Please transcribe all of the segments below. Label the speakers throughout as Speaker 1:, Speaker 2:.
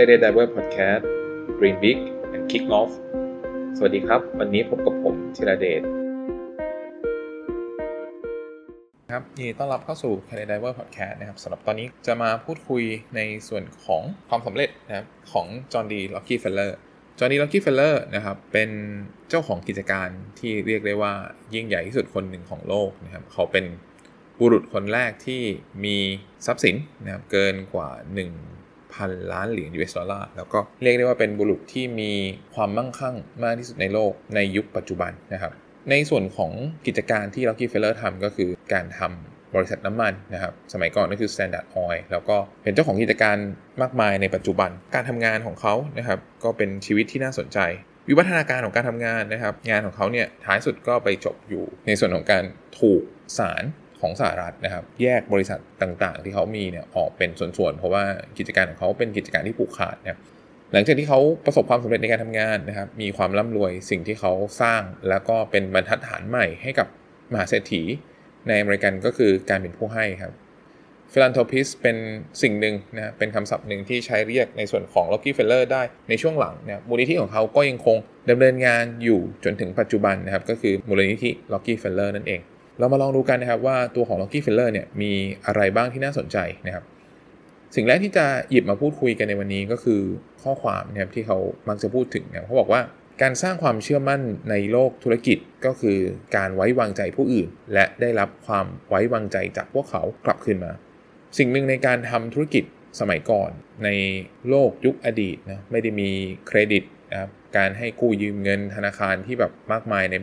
Speaker 1: Career Diver Podcast Dream Big and Kick Off สวัสดีครับ วันนี้พบกับผมธีระเดชครับยินดีต้อนรับเข้าสู่ Career Diver Podcast นะครับสำหรับตอนนี้จะมาพูดคุยในส่วนของความสำเร็จนะครับของจอห์นดีร็อกกี้เฟลเลอร์จอห์นดีร็อกกี้เฟลเลอร์นะครับเป็นเจ้าของกิจการที่เรียกได้ว่ายิ่งใหญ่ที่สุดคนหนึ่งของโลกนะครับเขาเป็นบุรุษคนแรกที่มีทรัพย์สินนะครับเกินกว่า 1,000ล้านเหรียญ US ดอลลาร์แล้วก็เรียกได้ว่าเป็นบุรุษที่มีความมั่งคั่งมากที่สุดในโลกในยุคปัจจุบันนะครับ ในส่วนของกิจการที่ Rockefeller ทำก็คือการทำบริษัทน้ำมันนะครับ สมัยก่อนก็คือ Standard Oil แล้วก็เป็นเจ้าของกิจการมากมายในปัจจุบัน การทำงานของเขานะครับก็เป็นชีวิตที่น่าสนใจวิวัฒนาการของการทำงานนะครับ งานของเขาเนี่ยท้ายสุดก็ไปจบอยู่ในส่วนของการถูกศาล ของสหรัฐนะครับ แยกบริษัทต่างๆ ที่เขามีเนี่ยออกเป็นส่วนๆ เพราะว่ากิจการของเขาเป็นกิจการที่ผูกขาดนะหลังจากที่เขาประสบความสำเร็จในการทำงานนะครับ มีความร่ำรวยสิ่งที่เขาสร้าง แล้วก็เป็นบรรทัดฐานใหม่ให้กับมหาเศรษฐี ในอเมริกันก็คือการเป็นผู้ให้ครับ philanthropist เป็นสิ่งหนึ่งนะเป็นคำศัพท์หนึ่งที่ใช้เรียกในส่วนของ Rockefeller ได้ในช่วงหลังนะมูลนิธิของเขาก็ยังคงดำเนินงานอยู่จนถึงปัจจุบันนะครับ ก็คือมูลนิธิ Rockefeller นั่นเอง เรามาลองดูกันนะครับว่าตัวของ Rockefeller เนี่ยมีอะไรบ้างที่น่าสนใจนะครับ สิ่งแรกที่จะหยิบมาพูดคุยกันในวันนี้ก็คือข้อความนะครับที่เขามักจะพูดถึงนะเขาบอกว่าการสร้างความเชื่อมั่นในโลกธุรกิจก็คือการไว้วางใจผู้อื่น และได้รับความไว้วางใจจากพวกเขากลับคืนมา สิ่งหนึ่งในการทำธุรกิจสมัยก่อนในโลกยุคอดีตนะไม่ได้มีเครดิตนะครับการให้กู้ยืมเงินธนาคารที่แบบมากมายใน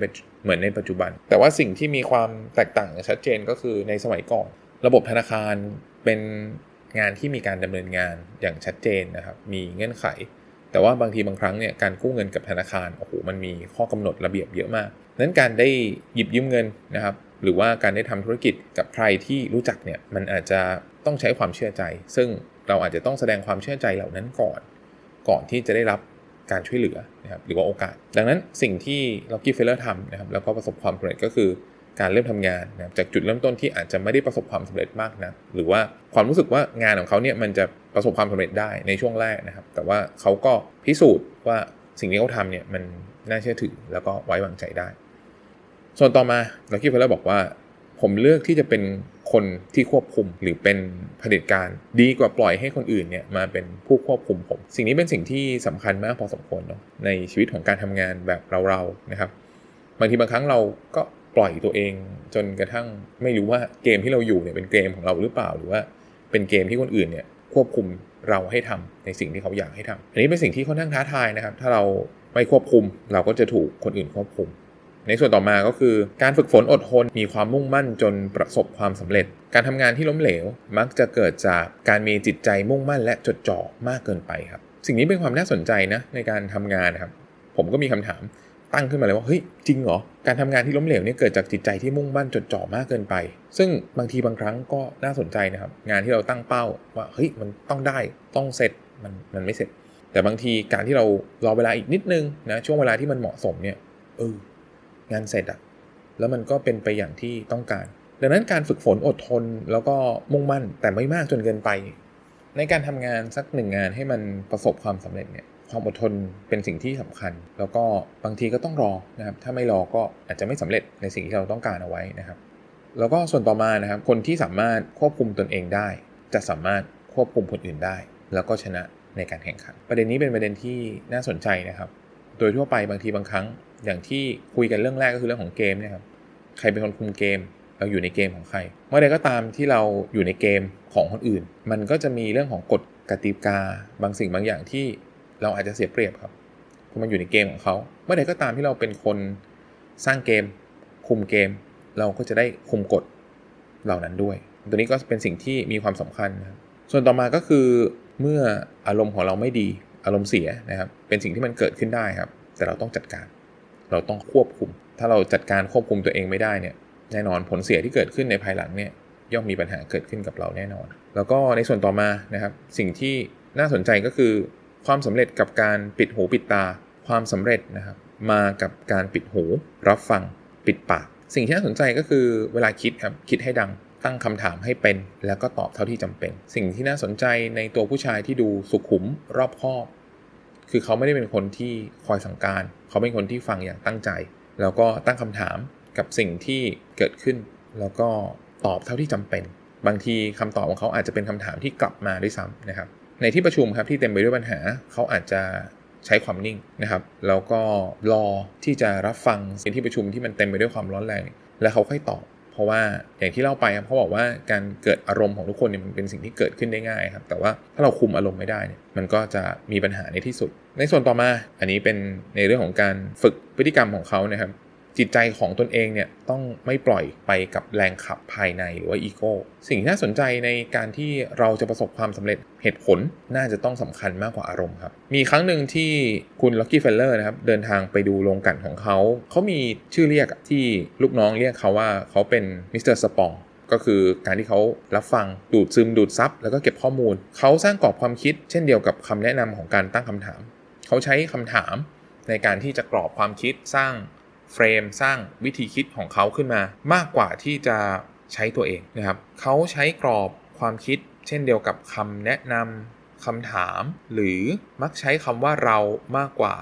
Speaker 1: เหมือนในปัจจุบัน แต่ว่าสิ่งที่มีความแตกต่างชัดเจนก็คือในสมัยก่อน ระบบธนาคารเป็นงานที่มีการดำเนินงานอย่างชัดเจนนะครับมีเงื่อนไข แต่ว่าบางทีบางครั้งเนี่ยการกู้เงินกับธนาคารโอ้โหมันมีข้อกำหนดระเบียบเยอะมากนั้นการได้หยิบยืมเงินนะครับหรือว่าการได้ทำธุรกิจกับใครที่รู้จักเนี่ยมันอาจจะต้องใช้ความเชื่อใจ ซึ่งเราอาจจะต้องแสดงความเชื่อใจเหล่านั้นก่อน ก่อนที่จะได้รับ การช่วยเหลือนะครับหรือว่าโอกาส ดังนั้นสิ่งที่ร็อกกี้เฟลเลอร์ทำนะครับแล้วก็ประสบความสำเร็จก็คือการเริ่มทำงานนะจากจุดเริ่มต้นที่อาจจะไม่ได้ประสบความสำเร็จมากนะหรือว่าความรู้สึกว่างานของเขาเนี่ยมันจะประสบความสำเร็จได้ในช่วงแรกนะครับ แต่ว่าเขาก็พิสูจน์ว่าสิ่งที่เขาทำเนี่ยมันน่าเชื่อถือแล้วก็ไว้วางใจได้ ส่วนต่อมาล็อกกี้เฟลเลอร์บอกว่า ผมเลือกที่จะเป็น คนที่ควบคุมหรือเป็นเผด็จการดีกว่าปล่อยให้คนอื่นเนี่ยมาเป็นผู้ควบคุมผม สิ่งนี้เป็นสิ่งที่สำคัญมากพอสมควรเนาะในชีวิตของการทำงานแบบเราๆนะครับบางทีบางครั้งเราก็ปล่อยตัวเองจนกระทั่งไม่รู้ว่าเกมที่เราอยู่เนี่ยเป็นเกมของเราหรือเปล่าหรือว่าเป็นเกมที่คนอื่นเนี่ยควบคุมเราให้ทำในสิ่งที่เขาอยากให้ทำอันนี้เป็นสิ่งที่ค่อนข้างท้าทายนะครับ ถ้าเราไม่ควบคุมเราก็จะถูกคนอื่นควบคุม ในส่วนต่อมาก็คือการฝึกฝนอดทนมีความมุ่งมั่นจนประสบความสำเร็จ การทำงานที่ล้มเหลว มักจะเกิดจากการมีจิตใจมุ่งมั่นและจดจ่อมากเกินไปครับ สิ่งนี้เป็นความน่าสนใจนะในการทำงานครับ ผมก็มีคำถามตั้งขึ้นมาเลยว่าเฮ้ยจริงเหรอการทำงานที่ล้มเหลวเนี่ยเกิดจากจิตใจที่มุ่งมั่นจดจ่อมากเกินไป ซึ่งบางทีบางครั้งก็น่าสนใจนะครับ งานที่เราตั้งเป้าว่าเฮ้ยมันต้องได้ต้องเสร็จมันมันไม่เสร็จ แต่บางทีการที่เรารอเวลาอีกนิดนึงนะช่วงเวลาที่มันเหมาะสมเนี่ยเออ งานเสร็จอะแล้วมันก็เป็นไปอย่างที่ต้องการ ดังนั้นการฝึกฝนอดทนแล้วก็มุ่งมั่นแต่ไม่มากจนเกินไป ในการทำงานสักหนึ่งงานให้มันประสบความสำเร็จเนี่ยความอดทนเป็นสิ่งที่สำคัญ แล้วก็บางทีก็ต้องรอนะครับถ้าไม่รอก็อาจจะไม่สำเร็จในสิ่งที่เราต้องการเอาไว้นะครับ แล้วก็ส่วนต่อมานะครับคนที่สามารถควบคุมตนเองได้ จะสามารถควบคุมคนอื่นได้ แล้วก็ชนะในการแข่งขัน ประเด็นนี้เป็นประเด็นที่น่าสนใจนะครับ โดยทั่วไปบางทีบางครั้ง อย่างที่คุยกันเรื่องแรกก็คือเรื่องของเกมเนะครับใครเป็นคนคุมเกม เราอยู่ในเกมของใคร เมื่อใดก็ตามที่เราอยู่ในเกมของคนอื่น มันก็จะมีเรื่องของกฎกติกา บางสิ่งบางอย่างที่เราอาจจะเสียเปรียบครับเพราะมันอยู่ในเกมของเขาเมื่อใดก็ตามที่เราเป็นคนสร้างเกม คุมเกม เราก็จะได้คุมกฎเหล่านั้นด้วย ตัวนี้ก็เป็นสิ่งที่มีความสำคัญนะครับส่วนต่อมาก็คือเมื่ออารมณ์ของเราไม่ดีอารมณ์เสียนะครับ เป็นสิ่งที่มันเกิดขึ้นได้ครับ แต่เราต้องจัดการ เราต้องควบคุม ถ้าเราจัดการควบคุมตัวเองไม่ได้เนี่ยแน่นอนผลเสียที่เกิดขึ้นในภายหลังเนี่ยย่อมมีปัญหาเกิดขึ้นกับเราแน่นอน แล้วก็ในส่วนต่อมานะครับ สิ่งที่น่าสนใจก็คือ ความสำเร็จกับการปิดหูปิดตา ความสำเร็จนะครับมากับการปิดหู รับฟังปิดปาก สิ่งที่น่าสนใจก็คือเวลาคิดครับคิดให้ดังตั้งคำถามให้เป็น แล้วก็ตอบเท่าที่จำเป็น สิ่งที่น่าสนใจในตัวผู้ชายที่ดูสุขุมรอบคอบ คือเขาไม่ได้เป็นคนที่คอยสั่งการ เขาเป็นคนที่ฟังอย่างตั้งใจ แล้วก็ตั้งคำถามกับสิ่งที่เกิดขึ้น แล้วก็ตอบเท่าที่จำเป็น บางทีคำตอบของเขาอาจจะเป็นคำถามที่กลับมาด้วยซ้ำนะครับ ในที่ประชุมครับที่เต็มไปด้วยปัญหา เขาอาจจะใช้ความนิ่งนะครับ แล้วก็รอที่จะรับฟังสิ่งที่ประชุมที่มันเต็มไปด้วยความร้อนแรง แล้วเขาค่อยตอบ เพราะว่าอย่างที่เล่าไปครับเขาบอกว่าการเกิดอารมณ์ของทุกคนเนี่ยมันเป็นสิ่งที่เกิดขึ้นได้ง่ายครับ แต่ว่าถ้าเราคุมอารมณ์ไม่ได้เนี่ยมันก็จะมีปัญหาในที่สุด ในส่วนต่อมาอันนี้เป็นในเรื่องของการฝึกพฤติกรรมของเขานะครับ จิตใจของตนเองเนี่ยต้องไม่ปล่อยไปกับแรงขับภายในหรือว่าอีโก้สิ่งที่น่าสนใจในการที่เราจะประสบความสำเร็จเหตุผลน่าจะต้องสำคัญมากกว่าอารมณ์ครับ มีครั้งหนึ่งที่คุณร็อกกี้เฟลเลอร์นะครับเดินทางไปดูโรงกลั่นของเขา เขามีชื่อเรียกที่ลูกน้องเรียกเขาว่าเขาเป็น Mister Sponge ก็คือการที่เขารับฟังดูดซึมดูดซับแล้วก็เก็บข้อมูล เขาสร้างกรอบความคิด เช่นเดียวกับคำแนะนำของการตั้งคำถาม เขาใช้คำถามในการที่จะกรอบความคิดสร้าง frame สร้างวิธีคิดของเขาขึ้นมามากกว่าที่จะใช้ตัวเองนะครับเขาใช้กรอบความคิด เช่นเดียวกับคำแนะนำคำถาม หรือมักใช้คำว่าเรามากกว่า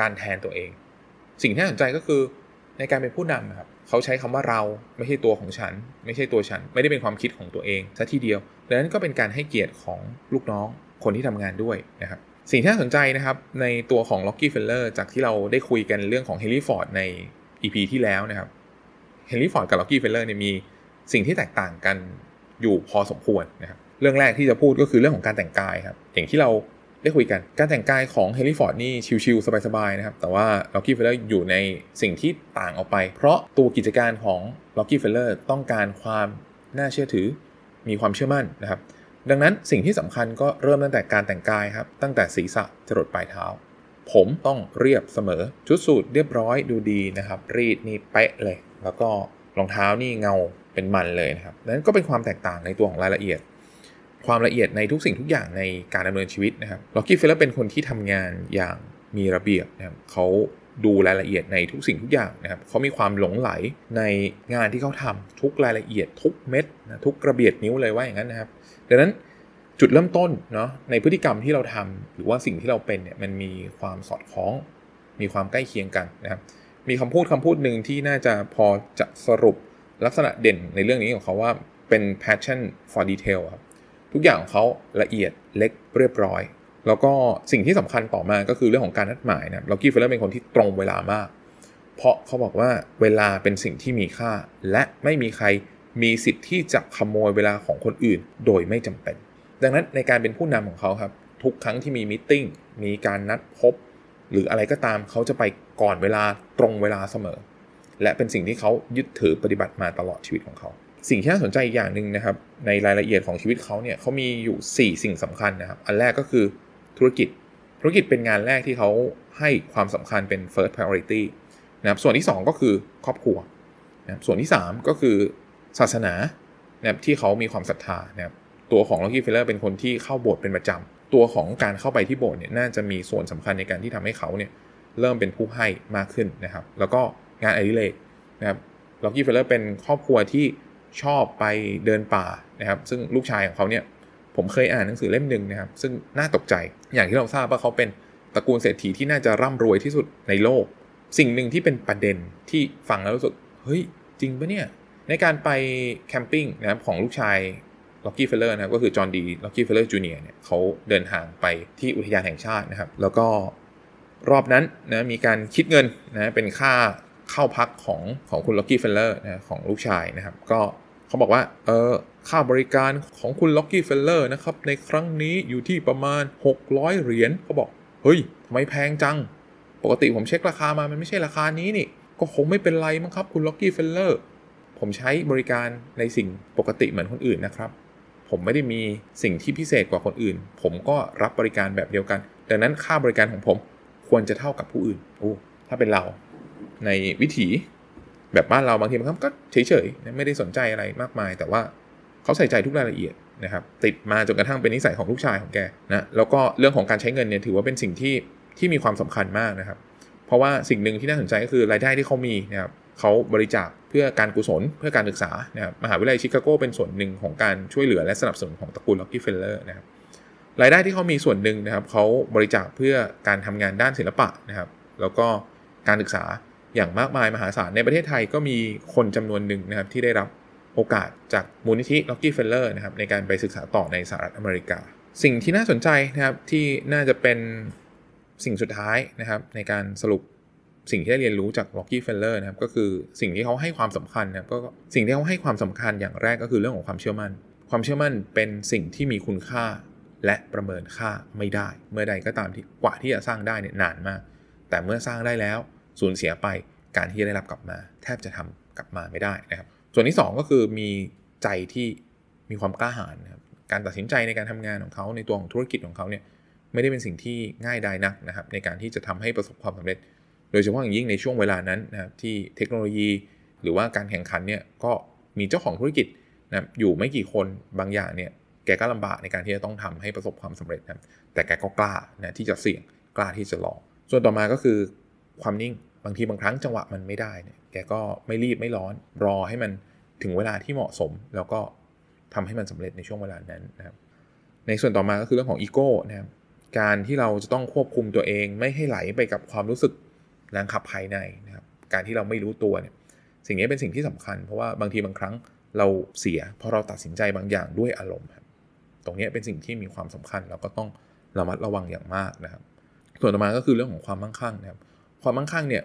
Speaker 1: การแทนตัวเอง สิ่งที่น่าสนใจก็คือในการเป็นผู้นำนะครับเขาใช้คำว่าเราไม่ใช่ตัวของฉัน ไม่ใช่ตัวฉัน ไม่ได้เป็นความคิดของตัวเองซะทีเดียวดังนั้นก็เป็นการให้เกียรติของลูกน้องคนที่ทำงานด้วยนะครับ สิ่งที่น่าสนใจนะครับ ในตัวของ Locky Feller จากที่เราได้คุยกันเรื่องของ Henry Ford ใน EP ที่แล้วนะครับ Henry Ford กับ Locky Feller เนี่ยมีสิ่งที่แตกต่างกันอยู่พอสมควรนะครับเรื่องแรกที่จะพูดก็คือเรื่องของการแต่งกายครับอย่างที่เราได้คุยกันการแต่งกายของ Henry Ford นี่ชิลๆสบายๆนะครับแต่ว่า Locky Feller อร์อยู่ในสิ่งที่ต่างออกไป เพราะตัวกิจการของ Locky Feller ต้องการความน่าเชื่อถือมีความเชื่อมั่นนะครับ ดังนั้นสิ่งที่สำคัญก็เริ่มตั้งแต่การแต่งกายครับ ตั้งแต่ศีรษะจรดปลายเท้า ผมต้องเรียบเสมอ ชุดสูทเรียบร้อยดูดีนะครับ รีดนี่เป๊ะเลย แล้วก็รองเท้านี่เงาเป็นมันเลยนะครับนั้นก็เป็นความแตกต่างในตัวของรายละเอียด ความละเอียดในทุกสิ่งทุกอย่างในการดำเนินชีวิตนะครับล็อกกี้เฟลเลอร์เป็นคนที่ทำงานอย่างมีระเบียบนะครับเขาดูรายละเอียดในทุกสิ่งทุกอย่างนะครับเขามีความหลงไหลในงานที่เขาทำทุกรายละเอียดทุกเม็ดนะทุกกระเบียดนิ้วเลยว่าอย่างนั้นนะครับ ดังนั้นจุดเริ่มต้นเนาะในพฤติกรรมที่เราทำหรือว่าสิ่งที่เราเป็นเนี่ยมันมีความสอดคล้อง มีความใกล้เคียงกันนะครับมีคำพูดคำพูดหนึ่งที่น่าจะพอจะสรุปลักษณะเด่นในเรื่องนี้ของเขาว่าเป็น passion for detail ครับทุกอย่างของเขาละเอียดเล็กเรียบร้อย แล้วก็สิ่งที่สำคัญต่อมาก็คือเรื่องของการนัดหมายนะล็อกกี้เฟลเลอร์เป็นคนที่ตรงเวลามาก เพราะเขาบอกว่าเวลาเป็นสิ่งที่มีค่า และไม่มีใคร มีสิทธิ์ที่จะขโมยเวลาของคนอื่น โดยไม่จำเป็น ดังนั้นในการเป็นผู้นำของเขาครับ ทุกครั้งที่มีมิ팅มีการนัดพบ หรืออะไรก็ตามเขาจะไปก่อนเวลาตรงเวลาเสมอ และเป็นสิ่งที่เขายึดถือปฏิบัติมาตลอดชีวิตของเขา สิ่งที่น่าสนใจอีกอย่างหนึ่งนะครับ ในรายละเอียดของชีวิตเขาเนี่ยเขามีอยู่ 4 สิ่งสำคัญนะครับ อันแรกก็คือธุรกิจ ธุรกิจเป็นงานแรกที่เขาให้ความสำคัญเป็น first priority นะครับส่วนที่ 2 ก็คือครอบครัวนะครับส่วนที่ 3 ก็คือ ศาสนานะครับที่เขามีความศรัทธานะครับตัวของร็อกกี้เฟลเลอร์เป็นคนที่เข้าโบสถ์เป็นประจำตัวของการเข้าไปที่โบสถ์เนี่ยน่าจะมีส่วนสำคัญในการที่ทำให้เขาเนี่ยเริ่มเป็นผู้ให้มากขึ้นนะครับ แล้วก็งานอดิเรกนะครับร็อกกี้เฟลเลอร์เป็นครอบครัวที่ชอบไปเดินป่านะครับ ซึ่งลูกชายของเขาเนี่ยผมเคยอ่านหนังสือเล่มหนึ่งนะครับ ซึ่งน่าตกใจอย่างที่เราทราบว่าเขาเป็นตระกูลเศรษฐีที่น่าจะร่ำรวยที่สุดในโลก สิ่งหนึ่งที่เป็นประเด็นที่ฟังแล้วรู้สึกเฮ้ยจริงปะเนี่ย ในการไป camping นะครับของลูกชายร็อกกี้เฟลเลอร์นะครับก็คือจอห์นดีร็อกกี้เฟลเลอร์จูเนียร์เนี่ยเขาเดินทางไปที่อุทยานแห่งชาตินะครับ แล้วก็รอบนั้นนะมีการคิดเงินนะเป็นค่าเข้าพักของของคุณร็อกกี้เฟลเลอร์นะของลูกชายนะครับ ก็เขาบอกว่าเออค่าบริการของคุณร็อกกี้เฟลเลอร์นะครับในครั้งนี้อยู่ที่ประมาณ 600 เหรียญเขาบอก เฮ้ยทำไมแพงจัง ปกติผมเช็คราคามามันไม่ใช่ราคานี้นี่ ก็คงไม่เป็นไรมั้งครับคุณร็อกกี้เฟลเลอร์ ผมใช้บริการในสิ่งปกติเหมือนคนอื่นนะครับ ผมไม่ได้มีสิ่งที่พิเศษกว่าคนอื่น ผมก็รับบริการแบบเดียวกัน ดังนั้นค่าบริการของผมควรจะเท่ากับผู้อื่นโอ้ถ้าเป็นเราในวิถีแบบบ้านเราบางทีมันก็เฉยๆไม่ได้สนใจอะไรมากมาย แต่ว่าเขาใส่ใจทุกรายละเอียดนะครับ ติดมาจนกระทั่งเป็นนิสัยของลูกชายของแกนะแล้วก็เรื่องของการใช้เงินเนี่ยถือว่าเป็นสิ่งที่ที่มีความสำคัญมากนะครับ เพราะว่าสิ่งหนึ่งที่น่าสนใจก็คือรายได้ที่เขามีนะครับ เขาบริจาคเพื่อการกุศลเพื่อการศึกษานะครับมหาวิทยาลัยชิคาโกเป็นส่วนหนึ่งของการช่วยเหลือและสนับสนุนของตระกูลร็อกกี้เฟลเลอร์นะครับรายได้ที่เขามีส่วนหนึ่งนะครับเขาบริจาคเพื่อการทำงานด้านศิลปะนะครับ แล้วก็การศึกษาอย่างมากมายมหาศาลในประเทศไทยก็มีคนจำนวนหนึ่งนะครับที่ได้รับโอกาสจากมูลนิธิร็อกกี้เฟลเลอร์นะครับในการไปศึกษาต่อในสหรัฐอเมริกา สิ่งที่น่าสนใจนะครับที่น่าจะเป็นสิ่งสุดท้ายนะครับในการสรุป สิ่งที่ได้เรียนรู้จากร็อกกี้เฟลเลอร์นะครับก็คือสิ่งที่เขาให้ความสำคัญนะครับก็สิ่งที่เขาให้ความสำคัญอย่างแรกก็คือเรื่องของความเชื่อมั่น ความเชื่อมั่นเป็นสิ่งที่มีคุณค่า และประเมินค่าไม่ได้ เมื่อใดก็ตามที่กว่าที่จะสร้างได้เนี่ยนานมาก แต่เมื่อสร้างได้แล้วสูญเสียไปการที่จะได้รับกลับมา แทบจะทำกลับมาไม่ได้นะครับ ส่วนที่ 2 ก็คือมีใจที่มีความกล้าหาญนะครับการตัดสินใจในการทำงานของเขาในตัวของธุรกิจของเขาเนี่ยไม่ได้เป็นสิ่งที่ง่ายดายนักนะครับในการที่จะทำให้ประสบความสำเร็จ โดยเฉพาะอย่างยิ่งในช่วงเวลานั้นนะครับที่เทคโนโลยี หรือว่าการแข่งขันเนี่ยก็มีเจ้าของธุรกิจนะอยู่ไม่กี่คนบางอย่างเนี่ยแกก็ลำบากในการที่จะต้องทำให้ประสบความสำเร็จนะแต่แกก็กล้านะที่จะเสี่ยงกล้าที่จะลอง ส่วนต่อมาก็คือความนิ่งบางทีบางครั้งจังหวะมันไม่ได้เนี่ยแกก็ไม่รีบไม่ร้อนรอให้มันถึงเวลาที่เหมาะสม แล้วก็ทำให้มันสำเร็จในช่วงเวลานั้นนะครับในส่วนต่อมาก็คือเรื่องของอีโก้นะครับการที่เราจะต้องควบคุมตัวเองไม่ให้ไหลไปกับความรู้สึก แรงขับภายในนะครับการที่เราไม่รู้ตัวเนี่ยสิ่งนี้เป็นสิ่งที่สำคัญ เพราะว่าบางทีบางครั้งเราเสีย เพราะเราตัดสินใจบางอย่างด้วยอารมณ์ครับตรงนี้เป็นสิ่งที่มีความสำคัญเราก็ต้องระมัดระวังอย่างมากนะครับ ส่วนต่อมาก็คือเรื่องของความมั่งคั่งนะครับ ความมั่งคั่งเนี่ย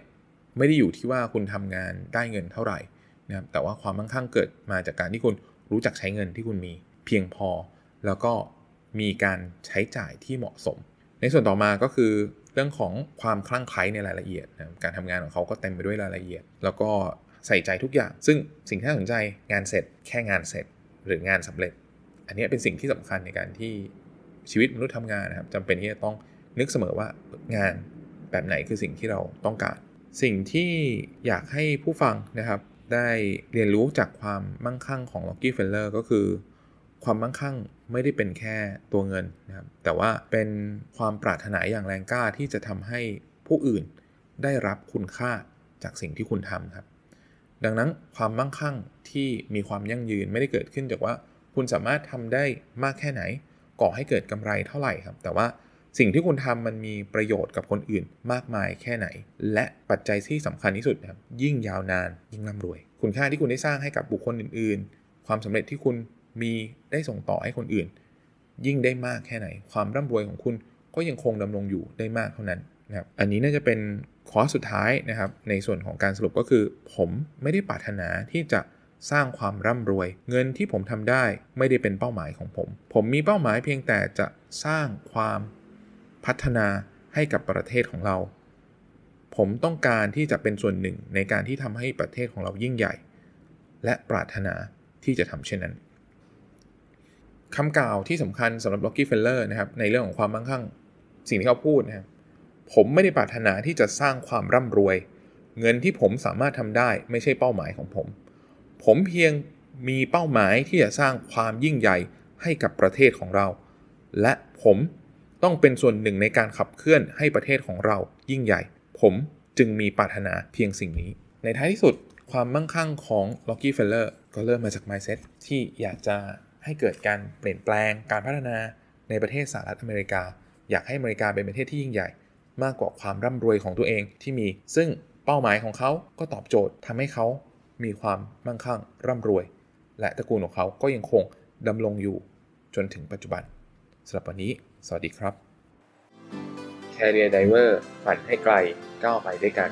Speaker 1: ไม่ได้อยู่ที่ว่าคุณทำงานได้เงินเท่าไหร่นะครับแต่ว่าความมั่งคั่งเกิดมาจากการที่คุณรู้จักใช้เงินที่คุณมีเพียงพอ แล้วก็มีการใช้จ่ายที่เหมาะสม ในส่วนต่อมาก็คือเรื่องของความคลั่งไคล้ในรายละเอียดนะการทำงานของเขาก็เต็มไปด้วยรายละเอียด แล้วก็ใส่ใจทุกอย่าง ซึ่งสิ่งที่น่าสนใจงานเสร็จ แค่งานเสร็จ หรืองานสำเร็จ อันนี้เป็นสิ่งที่สำคัญในการที่ชีวิตมนุษย์ทำงานนะครับจำเป็นที่จะต้องนึกเสมอว่างานแบบไหนคือสิ่งที่เราต้องการ สิ่งที่อยากให้ผู้ฟังนะครับได้เรียนรู้จากความมั่งคั่งของ Rocky Feller ก็คือ ความมั่งคั่ง ไม่ได้เป็นแค่ตัวเงินนะครับแต่ว่าเป็นความปรารถนาอย่างแรงกล้าที่จะทำให้ผู้อื่นได้รับคุณค่าจากสิ่งที่คุณทำครับ ดังนั้นความมั่งคั่งที่มีความยั่งยืนไม่ได้เกิดขึ้นจากว่า คุณสามารถทำได้มากแค่ไหน ก่อให้เกิดกำไรเท่าไหร่ครับ แต่ว่าสิ่งที่คุณทำมันมีประโยชน์กับคนอื่นมากมายแค่ไหน และปัจจัยที่สำคัญที่สุดครับยิ่งยาวนานยิ่งร่ำรวย คุณค่าที่คุณได้สร้างให้กับบุคคลอื่น ๆ ความสำเร็จที่คุณ มีได้ส่งต่อให้คนอื่น ยิ่งได้มากแค่ไหน ความร่ำรวยของคุณก็ยังคงดำรงอยู่ได้มากเท่านั้นนะครับอันนี้น่าจะเป็นข้อสุดท้ายนะครับ ในส่วนของการสรุปก็คือ ผมไม่ได้ปรารถนาที่จะสร้างความร่ำรวย เงินที่ผมทำได้ไม่ได้เป็นเป้าหมายของผม ผมมีเป้าหมายเพียงแต่จะสร้างความพัฒนาให้กับประเทศของเรา ผมต้องการที่จะเป็นส่วนหนึ่งในการที่ทำให้ประเทศของเรายิ่งใหญ่ และปรารถนาที่จะทำเช่นนั้น คำกล่าวที่สำคัญสำหรับร็อกกี้เฟลเลอร์นะครับในเรื่องของความมั่งคั่ง สิ่งที่เขาพูดนะครับผมไม่ได้ปรารถนาที่จะสร้างความร่ำรวย เงินที่ผมสามารถทำได้ไม่ใช่เป้าหมายของผม ผมเพียงมีเป้าหมายที่จะสร้างความยิ่งใหญ่ให้กับประเทศของเรา และผมต้องเป็นส่วนหนึ่งในการขับเคลื่อนให้ประเทศของเรายิ่งใหญ่ ผมจึงมีปรารถนาเพียงสิ่งนี้ ในท้ายที่สุดความมั่งคั่งของ Rocky Feller ก็เริ่มมาจาก mindset ที่อยากจะ ให้เกิดการเปลี่ยนแปลงการพัฒนาในประเทศสหรัฐอเมริกา อยากให้อเมริกาเป็นประเทศที่ยิ่งใหญ่ มากกว่าความร่ำรวยของตัวเองที่มี ซึ่งเป้าหมายของเขาก็ตอบโจทย์ทำให้เขามีความมั่งคั่งร่ำรวย และตระกูลของเขาก็ยังคงดำรงอยู่จนถึงปัจจุบันสำหรับวันนี้ สวัสดีครับ Career Diver ฝันให้ไกลก้าวไปด้วยกัน